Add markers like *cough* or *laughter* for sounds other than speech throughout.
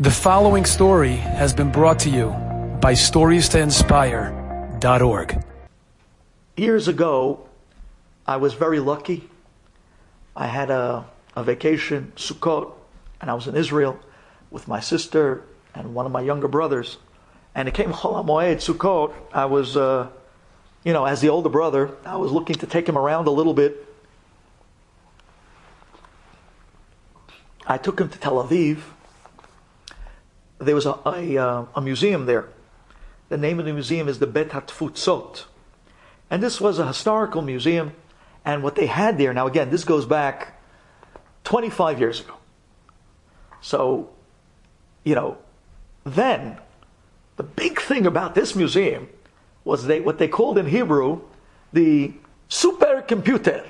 The following story has been brought to you by StoriesToInspire.org. Years ago, I was very lucky. I had a, a vacation, Sukkot, and I was in Israel with my sister and one of my younger brothers. And it came *laughs* Chol HaMoed, Sukkot. I was, uh, you know, as the older brother, I was looking to take him around a little bit. I took him to Tel Aviv there was a, a, uh, a, museum there. The name of the museum is the Bet HaTfutzot. And this was a historical museum. And what they had there, now again, this goes back 25 years ago. So, you know, then the big thing about this museum was they, what they called in Hebrew the supercomputer.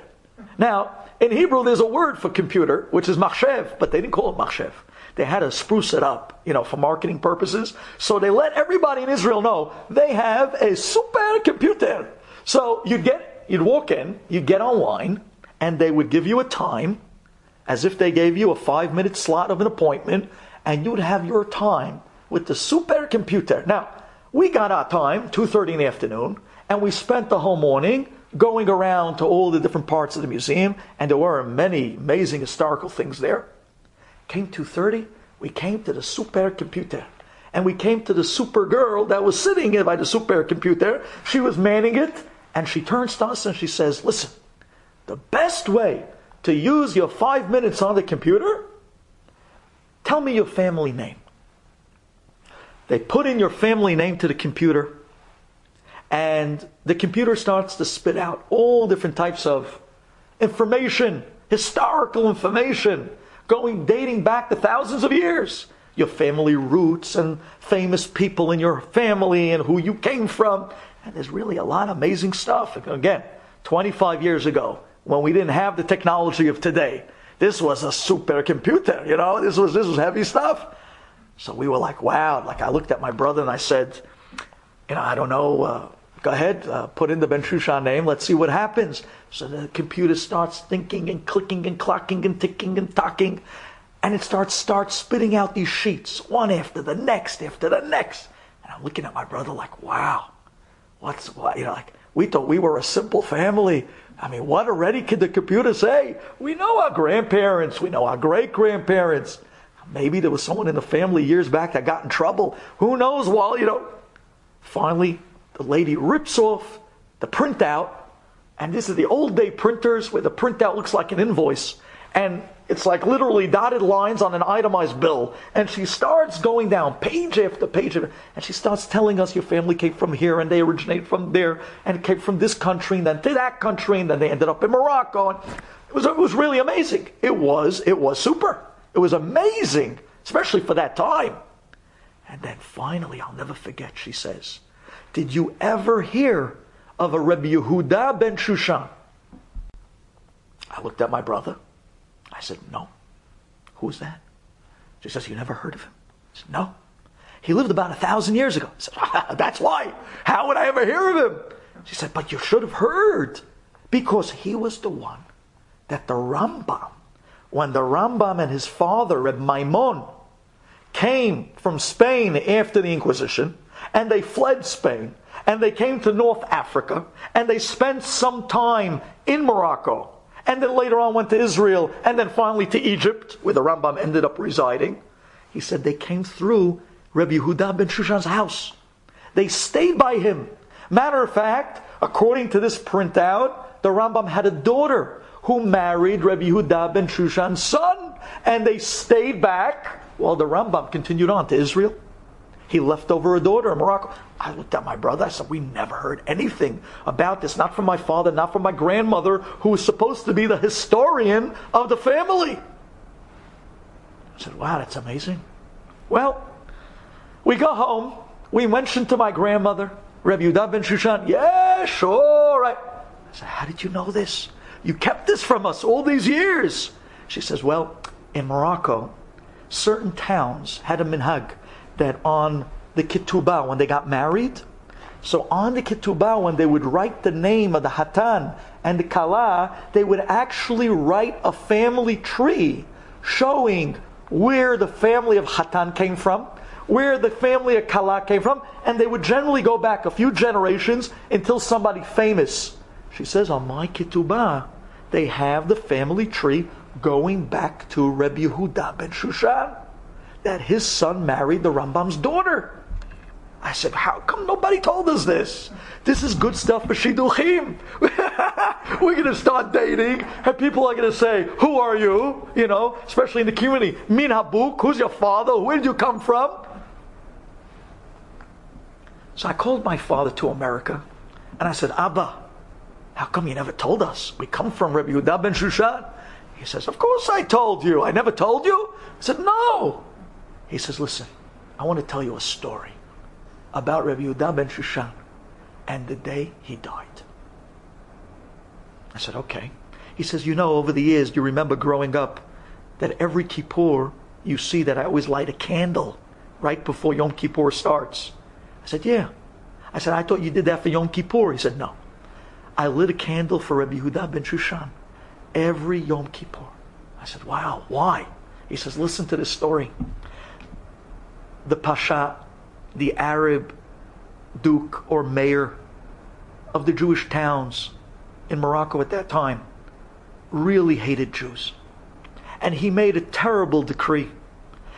Now, in Hebrew, there's a word for computer, which is machshev, but they didn't call it machshev. They had to spruce it up, you know, for marketing purposes. So they let everybody in Israel know they have a supercomputer. So you'd get, you'd walk in, you'd get online, and they would give you a time, as if they gave you a five minute slot of an appointment, and you would have your time with the supercomputer. Now, we got our time, 2.30 in the afternoon, and we spent the whole morning going around to all the different parts of the museum, and there were many amazing historical things there. Came 2.30, we came to the supercomputer. And we came to the super girl that was sitting by the supercomputer. She was manning it, and she turns to us and she says, Listen, the best way to use your five minutes on the computer, tell me your family name. They put in your family name to the computer, and the computer starts to spit out all different types of information, historical information, going dating back to thousands of years. Your family roots and famous people in your family and who you came from. And there's really a lot of amazing stuff. Again, 25 years ago, when we didn't have the technology of today, this was a supercomputer, you know, this was this was heavy stuff. So we were like, wow. Like I looked at my brother and I said, you know, I don't know. Uh, go ahead, uh, put in the Ben Shushan name. Let's see what happens. So the computer starts thinking and clicking and clocking and ticking and talking, and it starts starts spitting out these sheets one after the next after the next. And I'm looking at my brother like, wow, what's what? You know, like we thought we were a simple family. I mean, what already could the computer say? We know our grandparents. We know our great grandparents. Maybe there was someone in the family years back that got in trouble. Who knows? Well, you know, finally, the lady rips off the printout, and this is the old day printers where the printout looks like an invoice, and it's like literally dotted lines on an itemized bill. And she starts going down page after page, and she starts telling us your family came from here, and they originated from there, and came from this country, and then to that country, and then they ended up in Morocco. And it was, it was really amazing. It was, it was super. It was amazing, especially for that time. And then finally, I'll never forget, she says, Did you ever hear of a Rebbe Yehuda ben Shushan? I looked at my brother. I said, No. Who's that? She says, You never heard of him? I said, No. He lived about a thousand years ago. I said, *laughs* That's why. How would I ever hear of him? She said, But you should have heard. Because he was the one that the Rambam when the Rambam and his father, Reb Maimon, came from Spain after the Inquisition, and they fled Spain, and they came to North Africa, and they spent some time in Morocco, and then later on went to Israel, and then finally to Egypt, where the Rambam ended up residing. He said they came through Reb Yehuda ben Shushan's house. They stayed by him. Matter of fact, according to this printout, the Rambam had a daughter who married Rabbi Yehuda ben Shushan's son. And they stayed back while the Rambam continued on to Israel. He left over a daughter in Morocco. I looked at my brother. I said, We never heard anything about this. Not from my father, not from my grandmother, who was supposed to be the historian of the family. I said, Wow, that's amazing. Well, we go home. We mentioned to my grandmother, Reb Yehuda ben Shushan, Yeah, sure. Right. I said, How did you know this? You kept this from us all these years. She says, Well, in Morocco, certain towns had a minhag that on the ketubah, when they got married, so on the ketubah, when they would write the name of the hatan and the kala, they would actually write a family tree showing where the family of Hatan came from, where the family of Kala came from, and they would generally go back a few generations until somebody famous. She says, on my ketubah, they have the family tree going back to Rebbe Yehuda ben Shushan, that his son married the Rambam's daughter. I said, how come nobody told us this? This is good stuff for. *laughs* We're going to start dating, and people are going to say, who are you? You know, especially in the community. Min Habuk, who's your father? Where did you come from? So I called my father to America, and I said, Abba, how come you never told us? We come from Rebbe Yehuda ben Shushan. He says, Of course I told you. I never told you? I said, No. He says, Listen, I want to tell you a story about Rebbe Yehuda ben Shushan and the day he died. I said, Okay. He says, You know, over the years, you remember growing up that every Kippur, you see that I always light a candle right before Yom Kippur starts. I said, Yeah. I said, I thought you did that for Yom Kippur. He said, No. I lit a candle for Rabbi Yehuda ben Shushan every Yom Kippur. I said, wow, why? He says, listen to this story. The Pasha, the Arab duke or mayor of the Jewish towns in Morocco at that time, really hated Jews. And he made a terrible decree.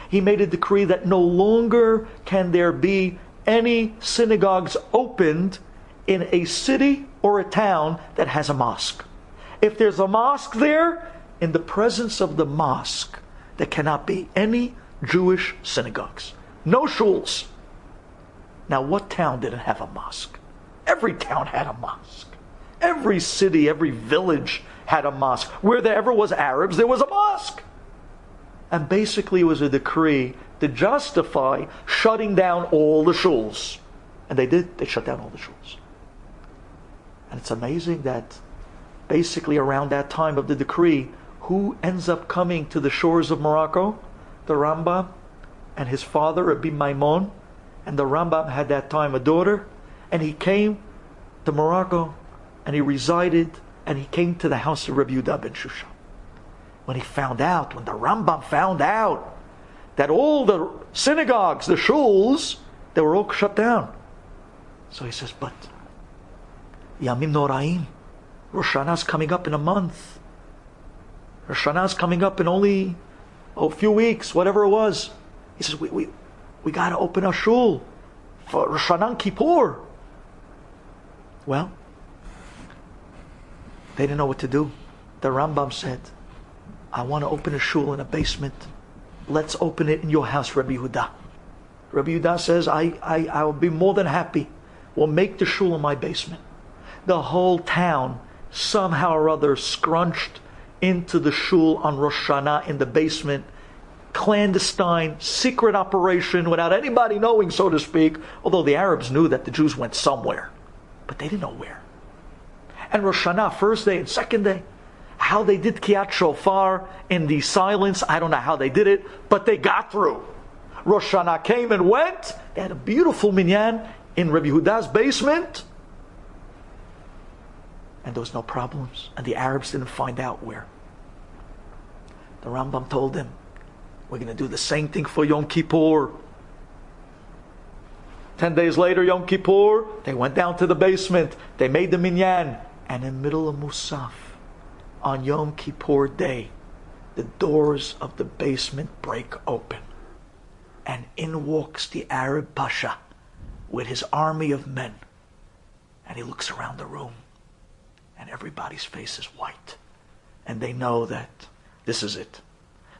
He made a decree that no longer can there be any synagogues opened in a city or a town that has a mosque. If there's a mosque there, in the presence of the mosque, there cannot be any Jewish synagogues. No shuls. Now, what town didn't have a mosque? Every town had a mosque. Every city, every village had a mosque. Where there ever was Arabs, there was a mosque. And basically, it was a decree to justify shutting down all the shuls. And they did. They shut down all the shuls. And it's amazing that basically around that time of the decree, who ends up coming to the shores of Morocco? The Rambam and his father, Rabbi Maimon. And the Rambam had that time a daughter. And he came to Morocco and he resided and he came to the house of Rabbi Yehuda ben Shushan. When he found out, when the Rambam found out that all the synagogues, the shuls, they were all shut down. So he says, but Yamim Noraim. Rosh Hashanah's coming up in a month. Rosh Hashanah's coming up in only a few weeks, whatever it was. He says, we, we, we got to open a shul for Rosh Hashanah Kippur. Well, they didn't know what to do. The Rambam said, I want to open a shul in a basement. Let's open it in your house, Rabbi Yehuda. Rabbi Yehuda says, I, I, I will be more than happy. We'll make the shul in my basement the whole town somehow or other scrunched into the shul on Rosh Hashanah in the basement. Clandestine, secret operation without anybody knowing, so to speak, although the Arabs knew that the Jews went somewhere, but they didn't know where. And Rosh Hashanah, first day and second day, how they did Kiat Shofar in the silence, I don't know how they did it, but they got through. Rosh Hashanah came and went. They had a beautiful minyan in Rabbi Huda's basement and there was no problems. And the Arabs didn't find out where. The Rambam told them, we're going to do the same thing for Yom Kippur. Ten days later, Yom Kippur, they went down to the basement. They made the minyan. And in the middle of Musaf, on Yom Kippur day, the doors of the basement break open. And in walks the Arab Pasha with his army of men. And he looks around the room and everybody's face is white. And they know that this is it.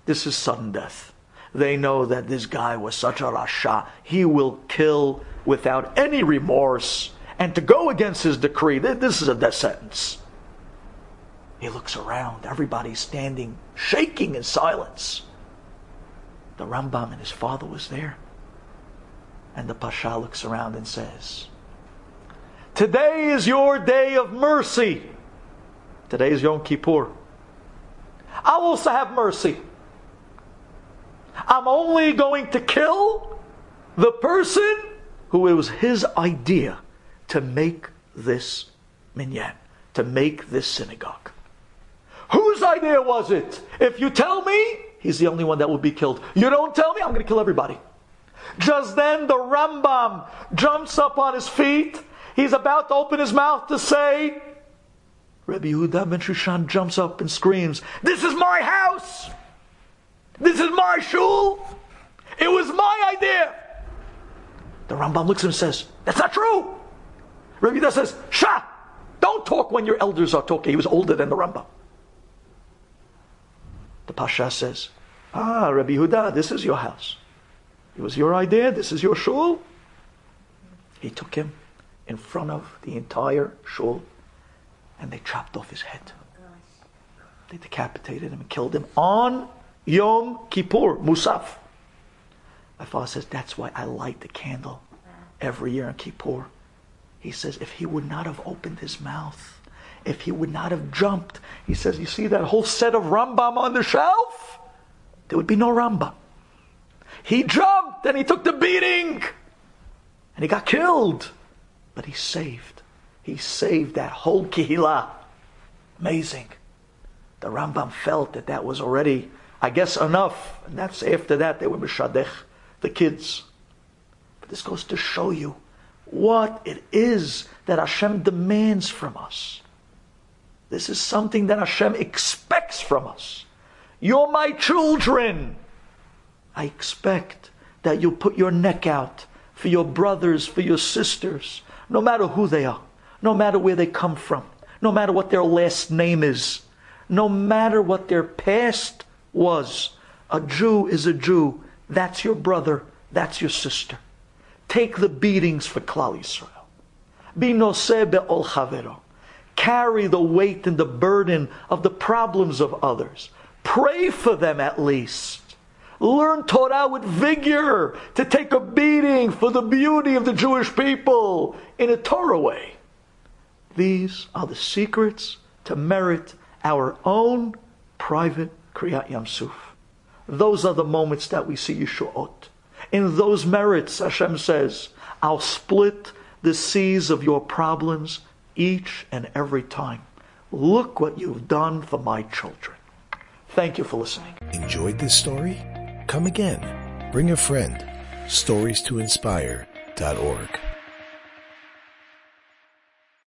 This is sudden death. They know that this guy was such a rasha. He will kill without any remorse. And to go against his decree, this is a death sentence. He looks around. Everybody's standing, shaking in silence. The Rambam and his father was there. And the Pasha looks around and says, Today is your day of mercy. Today is Yom Kippur. I will also have mercy. I'm only going to kill the person who it was his idea to make this minyan, to make this synagogue. Whose idea was it? If you tell me, he's the only one that will be killed. You don't tell me I'm going to kill everybody. Just then the Rambam jumps up on his feet. He's about to open his mouth to say, Rabbi Yehuda ben Shushan jumps up and screams, This is my house! This is my shul! It was my idea! The Rambam looks at him and says, That's not true! Rabbi Yehuda says, Shah! Don't talk when your elders are talking. He was older than the Rambam. The Pasha says, Ah, Rabbi Yehuda, this is your house. It was your idea. This is your shul. He took him in front of the entire shul and they chopped off his head. They decapitated him and killed him on Yom Kippur, Musaf. My father says, That's why I light the candle every year on Kippur. He says, If he would not have opened his mouth, if he would not have jumped, he says, You see that whole set of Rambam on the shelf? There would be no Rambam. He jumped and he took the beating and he got killed. But he saved. He saved that whole kehila. Amazing. The Rambam felt that that was already, I guess, enough. And that's after that they were Mishadech, the kids. But this goes to show you what it is that Hashem demands from us. This is something that Hashem expects from us. You're my children. I expect that you'll put your neck out for your brothers, for your sisters, no matter who they are, no matter where they come from, no matter what their last name is, no matter what their past was. A Jew is a Jew. That's your brother. That's your sister. Take the beatings for Klal Yisrael. Be noseh be'ol chavero. Carry the weight and the burden of the problems of others. Pray for them at least. Learn Torah with vigor to take a beating for the beauty of the Jewish people in a Torah way. These are the secrets to merit our own private Kriyat Yam Suf. Those are the moments that we see Yeshuot. In those merits, Hashem says, I'll split the seas of your problems each and every time. Look what you've done for my children. Thank you for listening. Enjoyed this story? Come again. Bring a friend. StoriesToInspire.org.